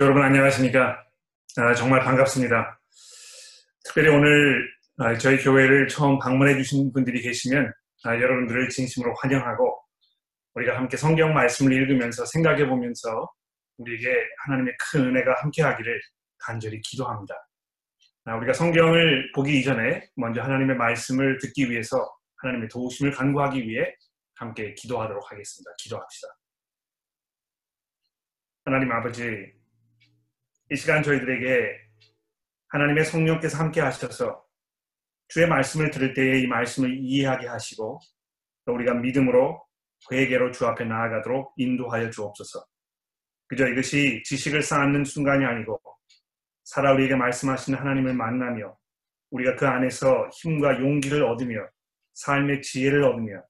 여러분 안녕하십니까? 아, 정말 반갑습니다. 특별히 오늘 아, 저희 교회를 처음 방문해 주신 분들이 계시면 아, 여러분들을 진심으로 환영하고 우리가 함께 성경 말씀을 읽으면서 생각해 보면서 우리에게 하나님의 큰 은혜가 함께 하기를 간절히 기도합니다. 아, 우리가 성경을 보기 이전에 먼저 하나님의 말씀을 듣기 위해서 하나님의 도우심을 간구하기 위해 함께 기도하도록 하겠습니다. 기도합시다. 하나님 아버지, 이 시간 저희들에게 하나님의 성령께서 함께 하셔서 주의 말씀을 들을 때에 이 말씀을 이해하게 하시고 또 우리가 믿음으로 회개로 주 앞에 나아가도록 인도하여 주옵소서. 그저 이것이 지식을 쌓는 순간이 아니고 살아 우리에게 말씀하시는 하나님을 만나며 우리가 그 안에서 힘과 용기를 얻으며 삶의 지혜를 얻으며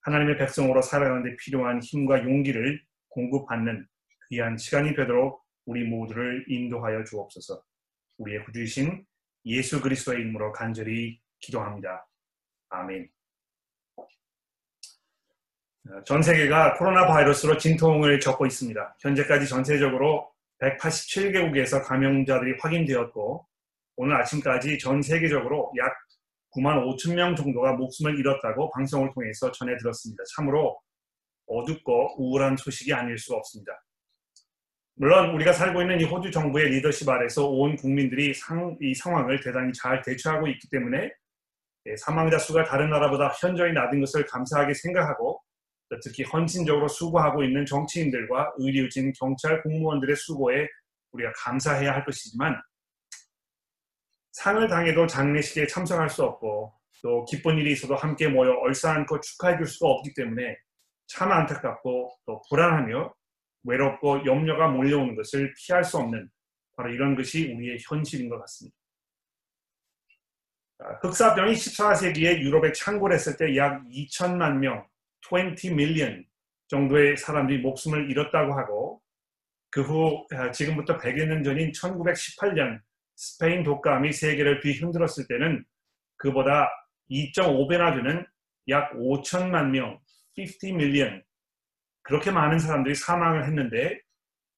하나님의 백성으로 살아가는데 필요한 힘과 용기를 공급받는 귀한 시간이 되도록 우리 모두를 인도하여 주옵소서. 우리의 구주이신 예수 그리스도의 이름으로 간절히 기도합니다. 아멘. 전 세계가 코로나 바이러스로 진통을 겪고 있습니다. 현재까지 전 세적으로 187개국에서 감염자들이 확인되었고 오늘 아침까지 전 세계적으로 약 9만 5천 명 정도가 목숨을 잃었다고 방송을 통해서 전해 들었습니다. 참으로 어둡고 우울한 소식이 아닐 수 없습니다. 물론 우리가 살고 있는 이 호주 정부의 리더십 아래서 온 국민들이 상, 이 상황을 대단히 잘 대처하고 있기 때문에 예, 사망자 수가 다른 나라보다 현저히 낮은 것을 감사하게 생각하고 특히 헌신적으로 수고하고 있는 정치인들과 의료진, 경찰, 공무원들의 수고에 우리가 감사해야 할 것이지만 상을 당해도 장례식에 참석할 수 없고 또 기쁜 일이 있어도 함께 모여 얼싸안고 축하해 줄 수가 없기 때문에 참 안타깝고 또 불안하며 외롭고 염려가 몰려오는 것을 피할 수 없는 바로 이런 것이 우리의 현실인 것 같습니다. 흑사병이 14세기에 유럽에 창궐했을 때 약 2천만 명, 20 밀리언 정도의 사람들이 목숨을 잃었다고 하고 그 후 지금부터 100여 년 전인 1918년 스페인 독감이 세계를 뒤흔들었을 때는 그보다 2.5배나 되는 약 5천만 명, 50 밀리언 그렇게 많은 사람들이 사망을 했는데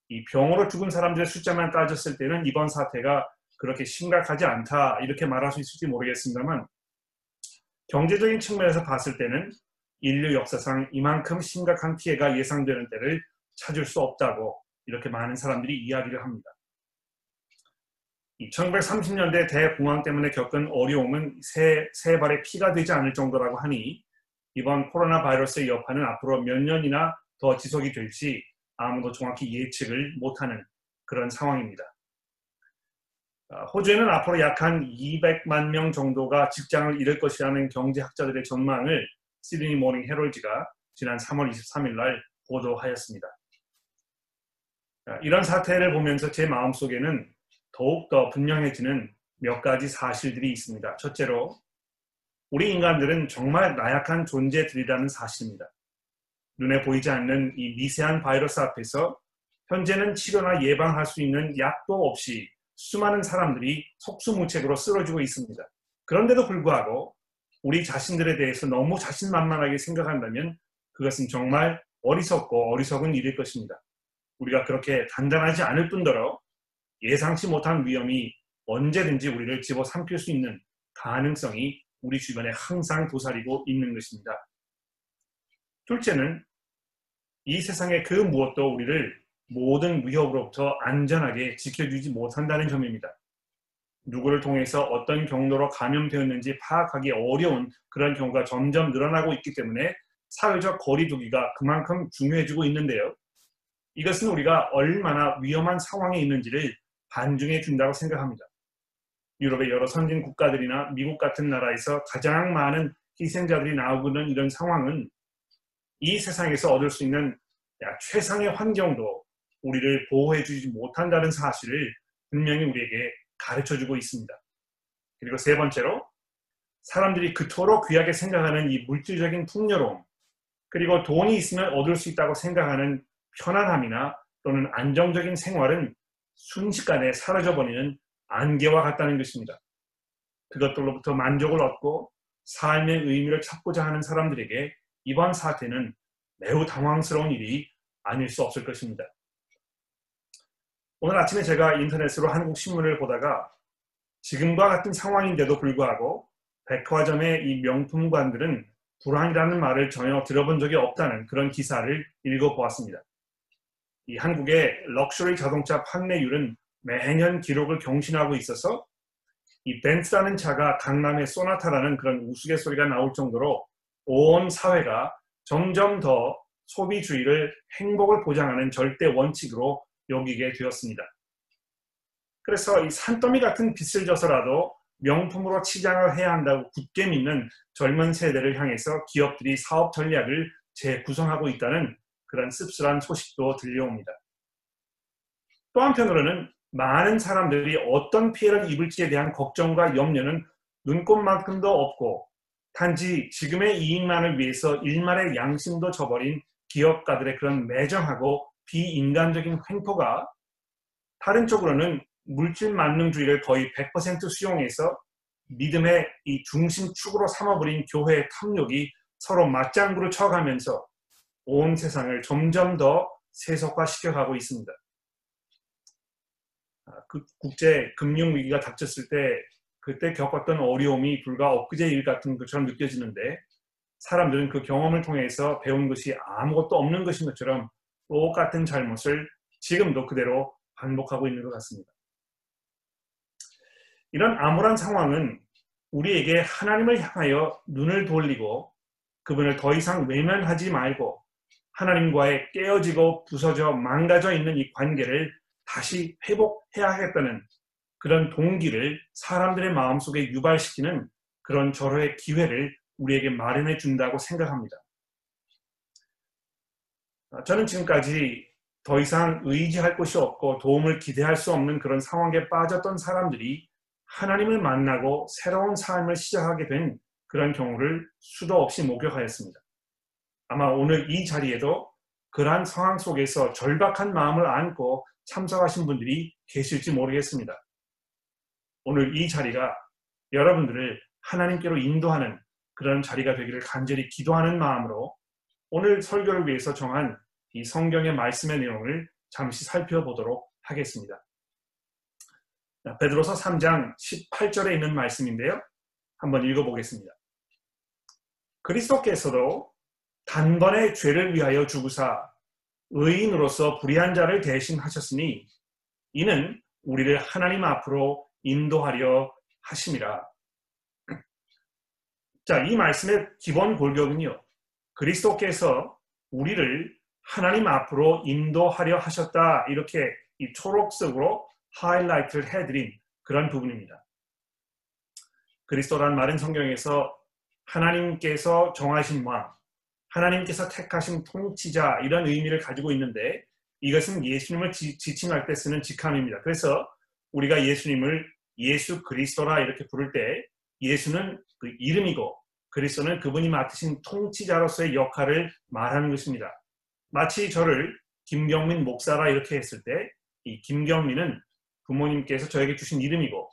이 병으로 죽은 사람들의 숫자만 따졌을 때는 이번 사태가 그렇게 심각하지 않다 이렇게 말할 수 있을지 모르겠습니다만 경제적인 측면에서 봤을 때는 인류 역사상 이만큼 심각한 피해가 예상되는 때를 찾을 수 없다고 이렇게 많은 사람들이 이야기를 합니다. 1930년대 대공황 때문에 겪은 어려움은 세, 세 발의 피가 되지 않을 정도라고 하니 이번 코로나 바이러스의 여파는 앞으로 몇 년이나 더 지속이 될지 아무도 정확히 예측을 못하는 그런 상황입니다. 아, 호주에는 앞으로 약 한 200만 명 정도가 직장을 잃을 것이라는 경제학자들의 전망을 Sydney Morning Herald가 지난 3월 23일 날 보도하였습니다. 아, 이런 사태를 보면서 제 마음속에는 더욱더 분명해지는 몇 가지 사실들이 있습니다. 첫째로 우리 인간들은 정말 나약한 존재들이라는 사실입니다. 눈에 보이지 않는 이 미세한 바이러스 앞에서 현재는 치료나 예방할 수 있는 약도 없이 수많은 사람들이 속수무책으로 쓰러지고 있습니다. 그런데도 불구하고 우리 자신들에 대해서 너무 자신만만하게 생각한다면 그것은 정말 어리석고 어리석은 일일 것입니다. 우리가 그렇게 단단하지 않을 뿐더러 예상치 못한 위험이 언제든지 우리를 집어삼킬 수 있는 가능성이 우리 주변에 항상 도사리고 있는 것입니다. 둘째는 이 세상의 그 무엇도 우리를 모든 위협으로부터 안전하게 지켜주지 못한다는 점입니다. 누구를 통해서 어떤 경로로 감염되었는지 파악하기 어려운 그런 경우가 점점 늘어나고 있기 때문에 사회적 거리두기가 그만큼 중요해지고 있는데요. 이것은 우리가 얼마나 위험한 상황에 있는지를 반증해 준다고 생각합니다. 유럽의 여러 선진 국가들이나 미국 같은 나라에서 가장 많은 희생자들이 나오고 있는 이런 상황은 이 세상에서 얻을 수 있는 최상의 환경도 우리를 보호해주지 못한다는 사실을 분명히 우리에게 가르쳐주고 있습니다. 그리고 세 번째로 사람들이 그토록 귀하게 생각하는 이 물질적인 풍요로움 그리고 돈이 있으면 얻을 수 있다고 생각하는 편안함이나 또는 안정적인 생활은 순식간에 사라져버리는 안개와 같다는 것입니다. 그것들로부터 만족을 얻고 삶의 의미를 찾고자 하는 사람들에게 이번 사태는 매우 당황스러운 일이 아닐 수 없을 것입니다. 오늘 아침에 제가 인터넷으로 한국 신문을 보다가 지금과 같은 상황인데도 불구하고 백화점의 이 명품관들은 불황이라는 말을 전혀 들어본 적이 없다는 그런 기사를 읽어보았습니다. 이 한국의 럭셔리 자동차 판매율은 매년 기록을 경신하고 있어서 이 벤츠라는 차가 강남의 소나타라는 그런 우스갯소리가 나올 정도로 온 사회가 점점 더 소비주의를 행복을 보장하는 절대 원칙으로 여기게 되었습니다. 그래서 이 산더미 같은 빚을 져서라도 명품으로 치장을 해야 한다고 굳게 믿는 젊은 세대를 향해서 기업들이 사업 전략을 재구성하고 있다는 그런 씁쓸한 소식도 들려옵니다. 또 한편으로는 많은 사람들이 어떤 피해를 입을지에 대한 걱정과 염려는 눈꽃만큼도 없고 단지 지금의 이익만을 위해서 일말의 양심도 저버린 기업가들의 그런 매정하고 비인간적인 횡포가 다른 쪽으로는 물질 만능주의를 거의 100% 수용해서 믿음의 이 중심축으로 삼아버린 교회의 탐욕이 서로 맞장구를 쳐가면서 온 세상을 점점 더 세속화시켜가고 있습니다. 아, 그 국제 금융 위기가 닥쳤을 때 그때 겪었던 어려움이 불과 엊그제 일 같은 것처럼 느껴지는데 사람들은 그 경험을 통해서 배운 것이 아무것도 없는 것인 것처럼 똑같은 잘못을 지금도 그대로 반복하고 있는 것 같습니다. 이런 암울한 상황은 우리에게 하나님을 향하여 눈을 돌리고 그분을 더 이상 외면하지 말고 하나님과의 깨어지고 부서져 망가져 있는 이 관계를 다시 회복해야 하겠다는 그런 동기를 사람들의 마음속에 유발시키는 그런 절호의 기회를 우리에게 마련해 준다고 생각합니다. 저는 지금까지 더 이상 의지할 곳이 없고 도움을 기대할 수 없는 그런 상황에 빠졌던 사람들이 하나님을 만나고 새로운 삶을 시작하게 된 그런 경우를 수도 없이 목격하였습니다. 아마 오늘 이 자리에도 그러한 상황 속에서 절박한 마음을 안고 참석하신 분들이 계실지 모르겠습니다. 오늘 이 자리가 여러분들을 하나님께로 인도하는 그런 자리가 되기를 간절히 기도하는 마음으로 오늘 설교를 위해서 정한 이 성경의 말씀의 내용을 잠시 살펴보도록 하겠습니다. 베드로서 3장 18절에 있는 말씀인데요. 한번 읽어보겠습니다. 그리스도께서도 단번에 죄를 위하여 죽으사 의인으로서 불의한 자를 대신하셨으니 이는 우리를 하나님 앞으로 인도하려 하심이라. 자, 이 말씀의 기본 골격은요. 그리스도께서 우리를 하나님 앞으로 인도하려 하셨다. 이렇게 이 초록색으로 하이라이트를 해드린 그런 부분입니다. 그리스도란 말은 성경에서 하나님께서 정하신 왕, 하나님께서 택하신 통치자 이런 의미를 가지고 있는데 이것은 예수님을 지, 칭할 때 쓰는 직함입니다. 그래서 우리가 예수님을 예수 그리스도라 이렇게 부를 때 예수는 그 이름이고 그리스도는 그분이 맡으신 통치자로서의 역할을 말하는 것입니다. 마치 저를 김경민 목사라 이렇게 했을 때 이 김경민은 부모님께서 저에게 주신 이름이고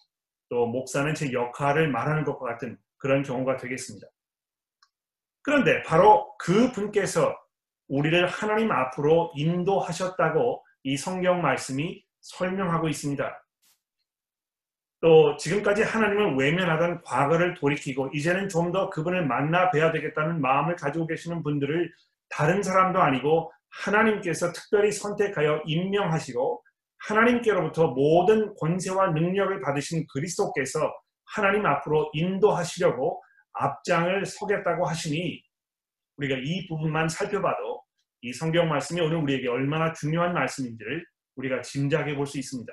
또 목사는 제 역할을 말하는 것과 같은 그런 경우가 되겠습니다. 그런데 바로 그 분께서 우리를 하나님 앞으로 인도하셨다고 이 성경 말씀이 설명하고 있습니다. 또 지금까지 하나님을 외면하던 과거를 돌이키고 이제는 좀 더 그분을 만나 뵈야 되겠다는 마음을 가지고 계시는 분들을 다른 사람도 아니고 하나님께서 특별히 선택하여 임명하시고 하나님께로부터 모든 권세와 능력을 받으신 그리스도께서 하나님 앞으로 인도하시려고 앞장을 서겠다고 하시니 우리가 이 부분만 살펴봐도 이 성경 말씀이 오늘 우리에게 얼마나 중요한 말씀인지를 우리가 짐작해 볼 수 있습니다.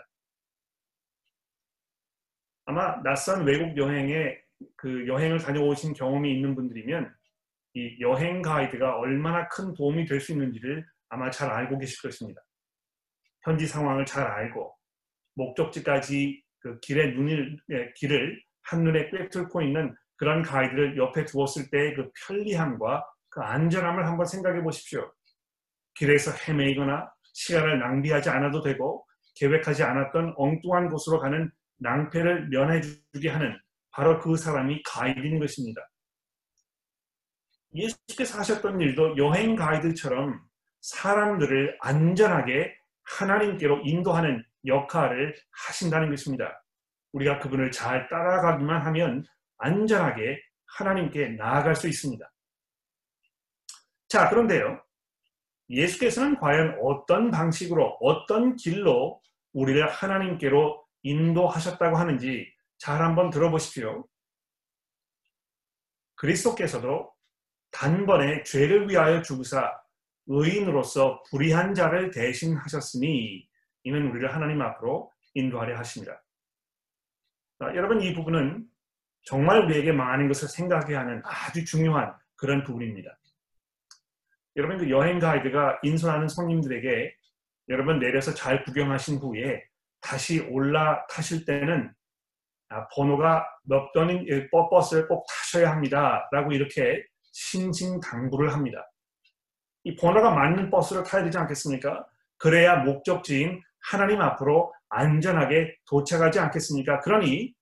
아마 낯선 외국 여행에 그 여행을 다녀오신 경험이 있는 분들이면 이 여행 가이드가 얼마나 큰 도움이 될 수 있는지를 아마 잘 알고 계실 것입니다. 현지 상황을 잘 알고 목적지까지 그 길의 눈을 예, 길을 한눈에 꿰뚫고 있는 그런 가이드를 옆에 두었을 때의 그 편리함과 그 안전함을 한번 생각해 보십시오. 길에서 헤매이거나 시간을 낭비하지 않아도 되고 계획하지 않았던 엉뚱한 곳으로 가는 낭패를 면해주게 하는 바로 그 사람이 가이드인 것입니다. 예수께서 하셨던 일도 여행 가이드처럼 사람들을 안전하게 하나님께로 인도하는 역할을 하신다는 것입니다. 우리가 그분을 잘 따라가기만 하면 안전하게 하나님께 나아갈 수 있습니다. 자, 그런데요. 예수께서는 과연 어떤 방식으로, 어떤 길로 우리를 하나님께로 인도하셨다고 하는지 잘 한번 들어보십시오. 그리스도께서도 단번에 죄를 위하여 죽으사 의인으로서 불의한 자를 대신하셨으니 이는 우리를 하나님 앞으로 인도하려 하십니다. 자, 여러분 이 부분은 정말 우리에게 많은 것을 생각해야 하는 아주 중요한 그런 부분입니다. 여러분 그 여행 가이드가 인솔하는 손님들에게 여러분 내려서 잘 구경하신 후에 다시 올라타실 때는 아, 번호가 몇 번인 버스를 꼭 타셔야 합니다. 라고 이렇게 신신 당부를 합니다. 이 번호가 맞는 버스를 타야 되지 않겠습니까? 그래야 목적지인 하나님 앞으로 안전하게 도착하지 않겠습니까? 그러니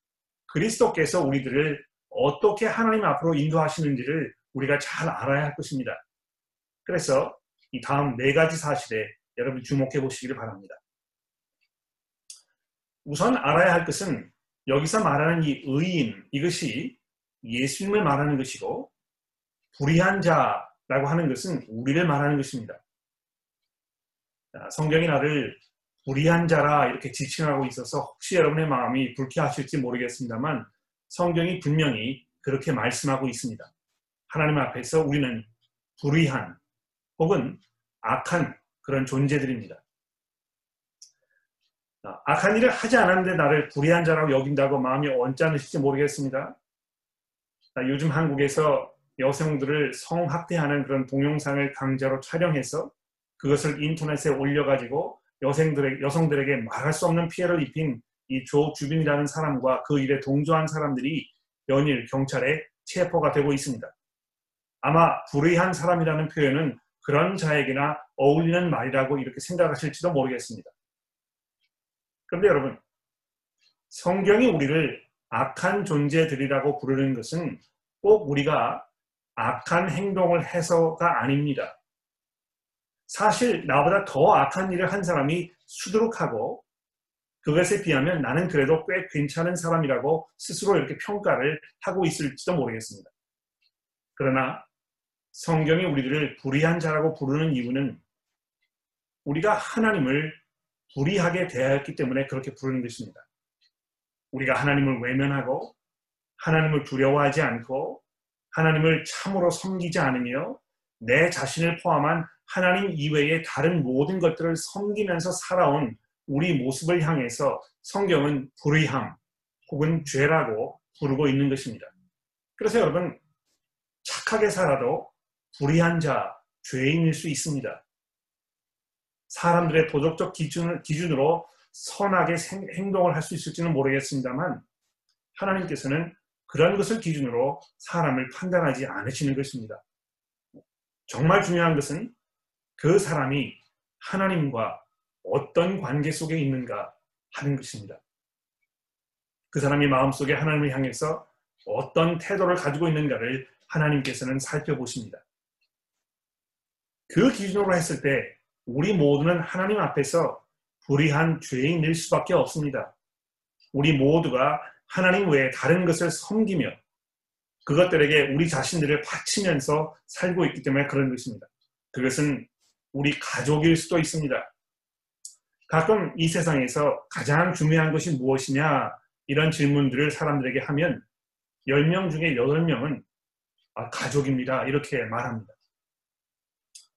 그리스도께서 우리들을 어떻게 하나님 앞으로 인도하시는지를 우리가 잘 알아야 할 것입니다. 그래서 이 다음 네 가지 사실에 여러분 주목해 보시기를 바랍니다. 우선 알아야 할 것은 여기서 말하는 이 의인 이것이 예수님을 말하는 것이고 불의한 자라고 하는 것은 우리를 말하는 것입니다. 성경이 나를 불의한 자라 이렇게 지칭하고 있어서 혹시 여러분의 마음이 불쾌하실지 모르겠습니다만 성경이 분명히 그렇게 말씀하고 있습니다. 하나님 앞에서 우리는 불의한 혹은 악한 그런 존재들입니다. 악한 일을 하지 않았는데 나를 불의한 자라고 여긴다고 마음이 언짢으실지 모르겠습니다. 요즘 한국에서 여성들을 성학대하는 그런 동영상을 강제로 촬영해서 그것을 인터넷에 올려가지고 여성들에게, 여성들에게 말할 수 없는 피해를 입힌 이 조 주빈이라는 사람과 그 일에 동조한 사람들이 연일 경찰에 체포가 되고 있습니다. 아마 불의한 사람이라는 표현은 그런 자에게나 어울리는 말이라고 이렇게 생각하실지도 모르겠습니다. 그런데 여러분, 성경이 우리를 악한 존재들이라고 부르는 것은 꼭 우리가 악한 행동을 해서가 아닙니다. 사실 나보다 더 악한 일을 한 사람이 수두룩하고 그것에 비하면 나는 그래도 꽤 괜찮은 사람이라고 스스로 이렇게 평가를 하고 있을지도 모르겠습니다. 그러나 성경이 우리들을 불의한 자라고 부르는 이유는 우리가 하나님을 불의하게 대하였기 때문에 그렇게 부르는 것입니다. 우리가 하나님을 외면하고 하나님을 두려워하지 않고 하나님을 참으로 섬기지 않으며 내 자신을 포함한 하나님 이외의 다른 모든 것들을 섬기면서 살아온 우리 모습을 향해서 성경은 불의함 혹은 죄라고 부르고 있는 것입니다. 그래서 여러분 착하게 살아도 불의한 자, 죄인일 수 있습니다. 사람들의 도덕적 기준, 기준으로 선하게 생, 행동을 할 수 있을지는 모르겠습니다만 하나님께서는 그런 것을 기준으로 사람을 판단하지 않으시는 것입니다. 정말 중요한 것은 그 사람이 하나님과 어떤 관계 속에 있는가 하는 것입니다. 그 사람이 마음속에 하나님을 향해서 어떤 태도를 가지고 있는가를 하나님께서는 살펴보십니다. 그 기준으로 했을 때 우리 모두는 하나님 앞에서 불의한 죄인일 수밖에 없습니다. 우리 모두가 하나님 외에 다른 것을 섬기며 그것들에게 우리 자신들을 바치면서 살고 있기 때문에 그런 것입니다. 그것은 우리 가족일 수도 있습니다. 가끔 이 세상에서 가장 중요한 것이 무엇이냐 이런 질문들을 사람들에게 하면 10명 중에 8명은 아, 가족입니다. 이렇게 말합니다.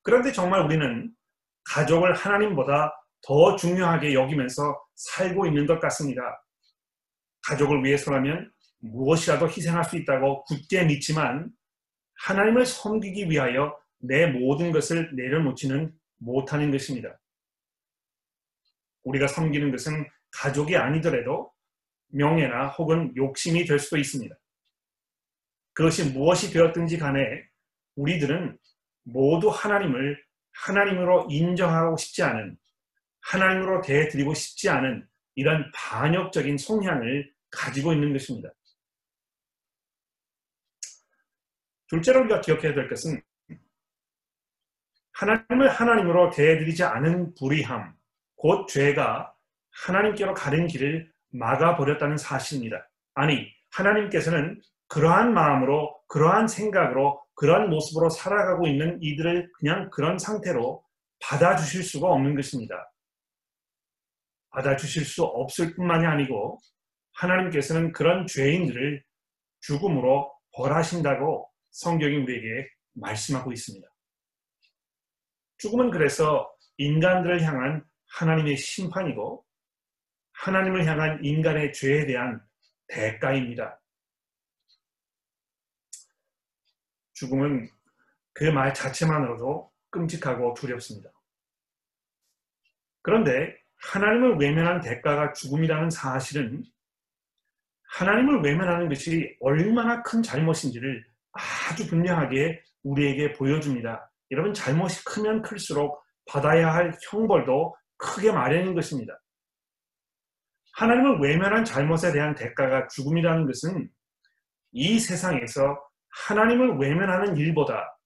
그런데 정말 우리는 가족을 하나님보다 더 중요하게 여기면서 살고 있는 것 같습니다. 가족을 위해서라면 무엇이라도 희생할 수 있다고 굳게 믿지만 하나님을 섬기기 위하여 내 모든 것을 내려놓지는 못하는 것입니다. 우리가 섬기는 것은 가족이 아니더라도 명예나 혹은 욕심이 될 수도 있습니다. 그것이 무엇이 되었든지 간에 우리들은 모두 하나님을 하나님으로 인정하고 싶지 않은 하나님으로 대해드리고 싶지 않은 이런 반역적인 성향을 가지고 있는 것입니다. 둘째로 우리가 기억해야 될 것은 하나님을 하나님으로 대해드리지 않은 불의함, 곧 죄가 하나님께로 가는 길을 막아버렸다는 사실입니다. 아니, 하나님께서는 그러한 마음으로, 그러한 생각으로, 그러한 모습으로 살아가고 있는 이들을 그냥 그런 상태로 받아주실 수가 없는 것입니다. 받아주실 수 없을 뿐만이 아니고 하나님께서는 그런 죄인들을 죽음으로 벌하신다고 성경이 우리에게 말씀하고 있습니다. 죽음은 그래서 인간들을 향한 하나님의 심판이고 하나님을 향한 인간의 죄에 대한 대가입니다. 죽음은 그 말 자체만으로도 끔찍하고 두렵습니다. 그런데 하나님을 외면한 대가가 죽음이라는 사실은 하나님을 외면하는 것이 얼마나 큰 잘못인지를 아주 분명하게 우리에게 보여줍니다. 여러분 잘못이 크면 클수록 받아야 할 형벌도 크게 마련인 것입니다. 하나님을 외면한 잘못에 대한 대가가 죽음이라는 것은 이 세상에서 하나님을 외면하는 일보다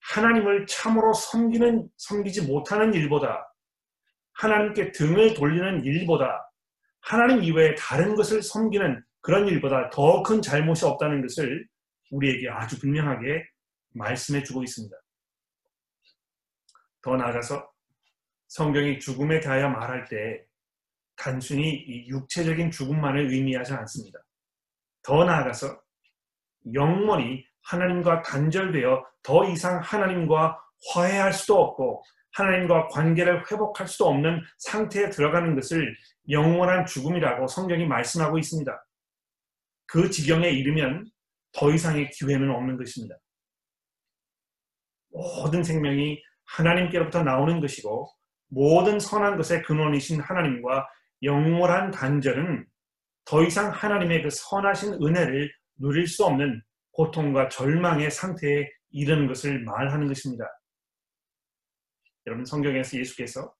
하나님을 참으로 섬기는 섬기지 못하는 일보다 하나님께 등을 돌리는 일보다 하나님 이외에 다른 것을 섬기는 그런 일보다 더 큰 잘못이 없다는 것을 우리에게 아주 분명하게 말씀해 주고 있습니다. 더 나아가서 성경이 죽음에 대하여 말할 때 단순히 이 육체적인 죽음만을 의미하지 않습니다. 더 나아가서 영원히 하나님과 단절되어 더 이상 하나님과 화해할 수도 없고 하나님과 관계를 회복할 수도 없는 상태에 들어가는 것을 영원한 죽음이라고 성경이 말씀하고 있습니다. 그 지경에 이르면 더 이상의 기회는 없는 것입니다. 모든 생명이 하나님께로부터 나오는 것이고 모든 선한 것의 근원이신 하나님과 영원한 단절은 더 이상 하나님의 그 선하신 은혜를 누릴 수 없는 고통과 절망의 상태에 이르는 것을 말하는 것입니다. 여러분 성경에서 예수께서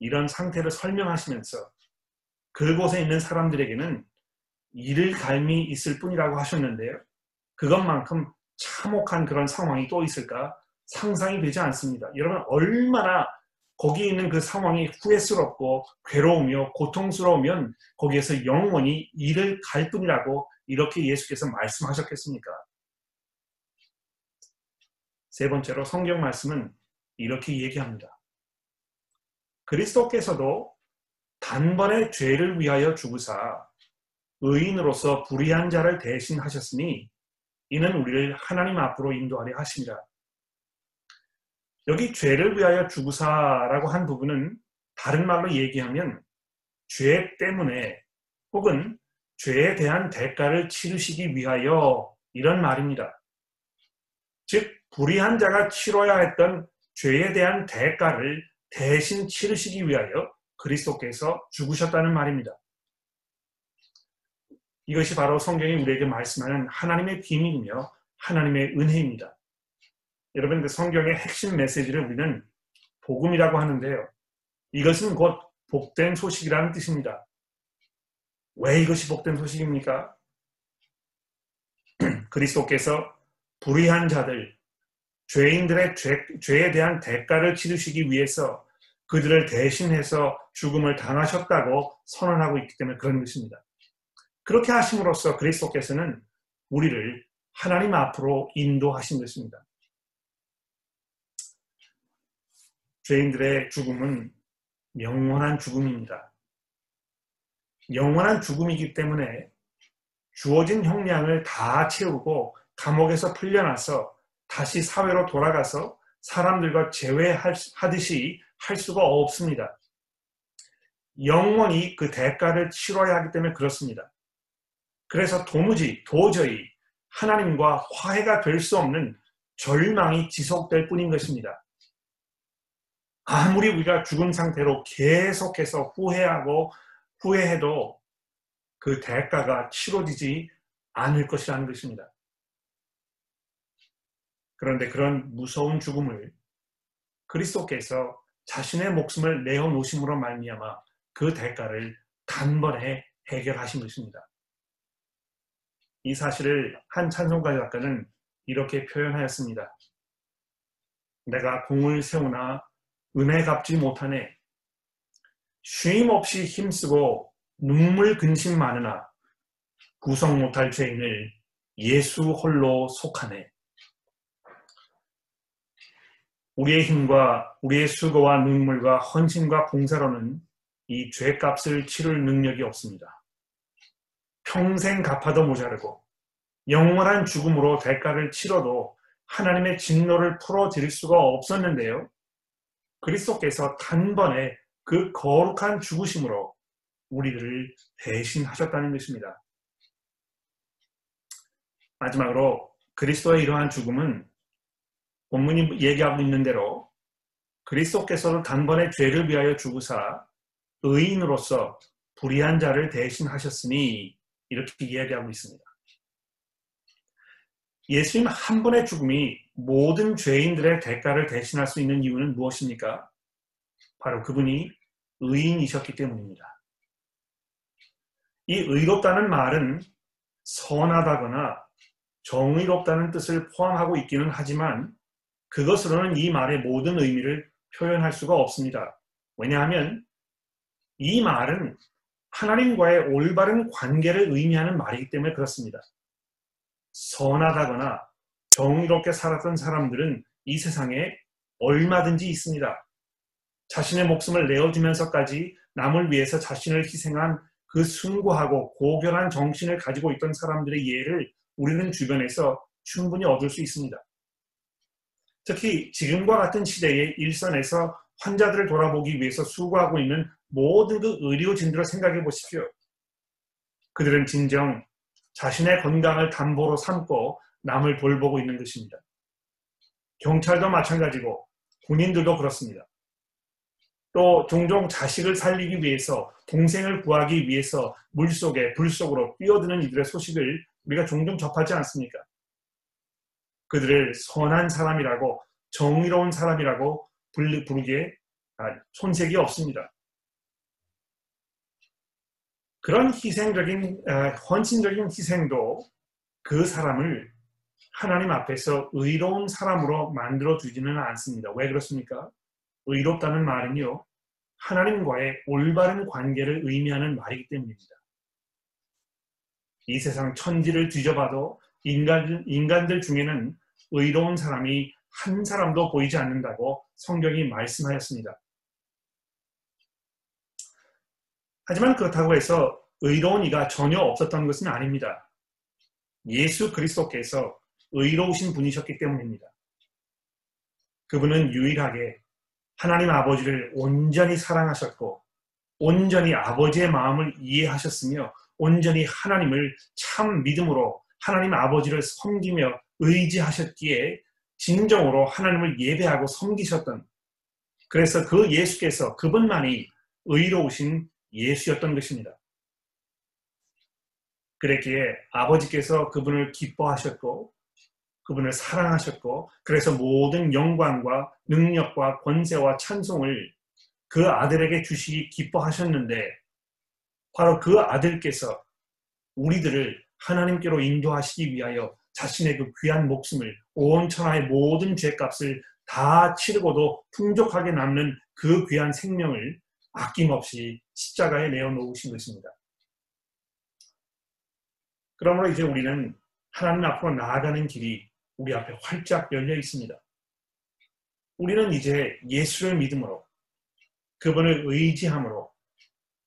이런 상태를 설명하시면서 그곳에 있는 사람들에게는 이를 갈미 있을 뿐이라고 하셨는데요. 그것만큼 참혹한 그런 상황이 또 있을까 상상이 되지 않습니다. 여러분 얼마나 거기에 있는 그 상황이 후회스럽고 괴로우며 고통스러우면 거기에서 영원히 이를 갈 뿐이라고 이렇게 예수께서 말씀하셨겠습니까? 세 번째로 성경 말씀은 이렇게 얘기합니다. 그리스도께서도 단번에 죄를 위하여 죽으사 의인으로서 불의한 자를 대신하셨으니 이는 우리를 하나님 앞으로 인도하려 하십니다. 여기 죄를 위하여 죽으사라고 한 부분은 다른 말로 얘기하면 죄 때문에 혹은 죄에 대한 대가를 치르시기 위하여 이런 말입니다. 즉 불의한 자가 치러야 했던 죄에 대한 대가를 대신 치르시기 위하여 그리스도께서 죽으셨다는 말입니다. 이것이 바로 성경이 우리에게 말씀하는 하나님의 비밀이며 하나님의 은혜입니다. 여러분 그 성경의 핵심 메시지를 우리는 복음이라고 하는데요. 이것은 곧 복된 소식이라는 뜻입니다. 왜 이것이 복된 소식입니까? 그리스도께서 불의한 자들, 죄인들의 죄, 죄에 대한 대가를 치르시기 위해서 그들을 대신해서 죽음을 당하셨다고 선언하고 있기 때문에 그런 것입니다. 그렇게 하심으로써 그리스도께서는 우리를 하나님 앞으로 인도하신 것입니다. 죄인들의 죽음은 영원한 죽음입니다. 영원한 죽음이기 때문에 주어진 형량을 다 채우고 감옥에서 풀려나서 다시 사회로 돌아가서 사람들과 재회하듯이 할 수가 없습니다. 영원히 그 대가를 치러야 하기 때문에 그렇습니다. 그래서 도무지, 도저히 하나님과 화해가 될 수 없는 절망이 지속될 뿐인 것입니다. 아무리 우리가 죽은 상태로 계속해서 후회하고 후회해도 그 대가가 치러지지 않을 것이라는 것입니다. 그런데 그런 무서운 죽음을 그리스도께서 자신의 목숨을 내어 놓으심으로 말미암아 그 대가를 단번에 해결하신 것입니다. 이 사실을 한 찬송가 작가는 이렇게 표현하였습니다. 내가 공을 세우나 은혜 갚지 못하네. 쉼 없이 힘쓰고 눈물 근심 많으나 구성 못할 죄인을 예수 홀로 속하네. 우리의 힘과 우리의 수고와 눈물과 헌신과 봉사로는 이 죄값을 치를 능력이 없습니다. 평생 갚아도 모자르고 영원한 죽음으로 대가를 치러도 하나님의 진노를 풀어드릴 수가 없었는데요. 그리스도께서 단번에 그 거룩한 죽으심으로 우리들을 대신하셨다는 것입니다. 마지막으로 그리스도의 이러한 죽음은 본문이 얘기하고 있는 대로 그리스도께서는 단번에 죄를 위하여 죽으사 의인으로서 불의한 자를 대신하셨으니 이렇게 이야기하고 있습니다. 예수님 한 번의 죽음이 모든 죄인들의 대가를 대신할 수 있는 이유는 무엇입니까? 바로 그분이 의인이셨기 때문입니다. 이 의롭다는 말은 선하다거나 정의롭다는 뜻을 포함하고 있기는 하지만 그것으로는 이 말의 모든 의미를 표현할 수가 없습니다. 왜냐하면 이 말은 하나님과의 올바른 관계를 의미하는 말이기 때문에 그렇습니다. 선하다거나 정의롭게 살았던 사람들은 이 세상에 얼마든지 있습니다. 자신의 목숨을 내어주면서까지 남을 위해서 자신을 희생한 그 숭고하고 고결한 정신을 가지고 있던 사람들의 예를 우리는 주변에서 충분히 얻을 수 있습니다. 특히 지금과 같은 시대의 일선에서 환자들을 돌아보기 위해서 수고하고 있는 모든 그 의료진들을 생각해 보십시오. 그들은 진정 자신의 건강을 담보로 삼고 남을 돌보고 있는 것입니다. 경찰도 마찬가지고 군인들도 그렇습니다. 또 종종 자식을 살리기 위해서 동생을 구하기 위해서 물속에 불속으로 뛰어드는 이들의 소식을 우리가 종종 접하지 않습니까? 그들을 선한 사람이라고 정의로운 사람이라고 부르기에 아, 손색이 없습니다. 그런 희생적인 아, 헌신적인 희생도 그 사람을 하나님 앞에서 의로운 사람으로 만들어 주지는 않습니다. 왜 그렇습니까? 의롭다는 말은요, 하나님과의 올바른 관계를 의미하는 말이기 때문입니다. 이 세상 천지를 뒤져봐도 인간, 인간들 중에는 의로운 사람이 한 사람도 보이지 않는다고 성경이 말씀하였습니다. 하지만 그렇다고 해서 의로운 이가 전혀 없었던 것은 아닙니다. 예수 그리스도께서 의로우신 분이셨기 때문입니다. 그분은 유일하게 하나님 아버지를 온전히 사랑하셨고 온전히 아버지의 마음을 이해하셨으며 온전히 하나님을 참 믿음으로 하나님 아버지를 섬기며 의지하셨기에 진정으로 하나님을 예배하고 섬기셨던 그래서 그 예수께서 그분만이 의로우신 예수였던 것입니다. 그랬기에 아버지께서 그분을 기뻐하셨고 그분을 사랑하셨고 그래서 모든 영광과 능력과 권세와 찬송을 그 아들에게 주시기 기뻐하셨는데 바로 그 아들께서 우리들을 하나님께로 인도하시기 위하여 자신의 그 귀한 목숨을 온 천하의 모든 죄값을 다 치르고도 풍족하게 남는 그 귀한 생명을 아낌없이 십자가에 내어놓으신 것입니다. 그러므로 이제 우리는 하나님 앞으로 나아가는 길이 우리 앞에 활짝 열려 있습니다. 우리는 이제 예수를 믿음으로 그분을 의지함으로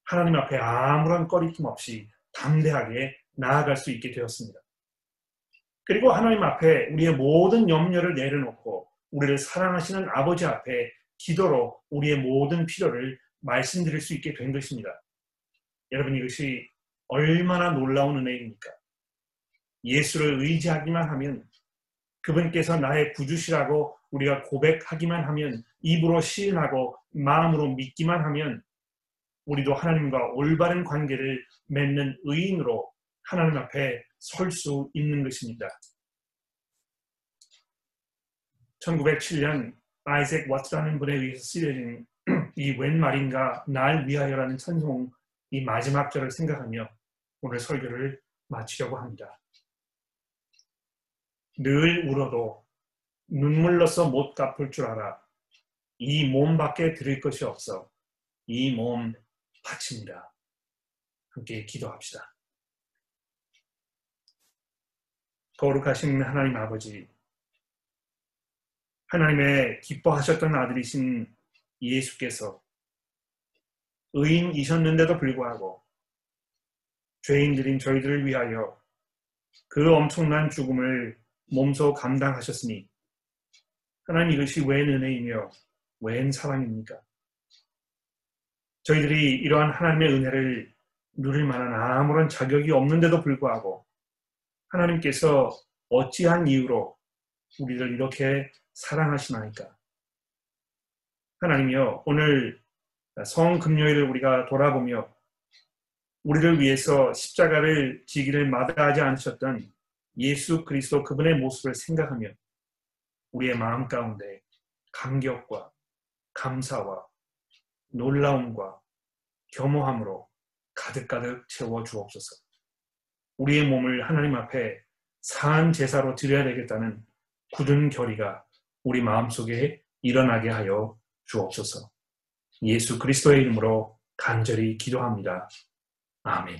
하나님 앞에 아무런 꺼리낌 없이 담대하게 나아갈 수 있게 되었습니다. 그리고 하나님 앞에 우리의 모든 염려를 내려놓고 우리를 사랑하시는 아버지 앞에 기도로 우리의 모든 필요를 말씀드릴 수 있게 된 것입니다. 여러분 이것이 얼마나 놀라운 은혜입니까? 예수를 의지하기만 하면 그분께서 나의 구주시라고 우리가 고백하기만 하면 입으로 시인하고 마음으로 믿기만 하면 우리도 하나님과 올바른 관계를 맺는 의인으로 하나님 앞에 설 수 있는 것입니다. 1907년 아이색 왓츠라는 분에 의해서 쓰여진 이 웬 말인가 날 위하여라는 찬송 이 마지막 절을 생각하며 오늘 설교를 마치려고 합니다. 늘 울어도 눈물로서 못 갚을 줄 알아. 이 몸밖에 드릴 것이 없어. 이 몸 바칩니다. 함께 기도합시다. 거룩하신 하나님 아버지, 하나님의 기뻐하셨던 아들이신 예수께서 의인이셨는데도 불구하고 죄인들인 저희들을 위하여 그 엄청난 죽음을 몸소 감당하셨으니 하나님 이것이 웬 은혜이며 웬 사랑입니까? 저희들이 이러한 하나님의 은혜를 누릴 만한 아무런 자격이 없는데도 불구하고 하나님께서 어찌한 이유로 우리를 이렇게 사랑하시나이까? 하나님이여 오늘 성금요일을 우리가 돌아보며 우리를 위해서 십자가를 지기를 마다하지 않으셨던 예수 그리스도 그분의 모습을 생각하며 우리의 마음 가운데 감격과 감사와 놀라움과 겸허함으로 가득가득 채워 주옵소서. 우리의 몸을 하나님 앞에 사한 제사로 드려야 되겠다는 굳은 결의가 우리 마음속에 일어나게 하여 주옵소서. 예수 그리스도의 이름으로 간절히 기도합니다. 아멘.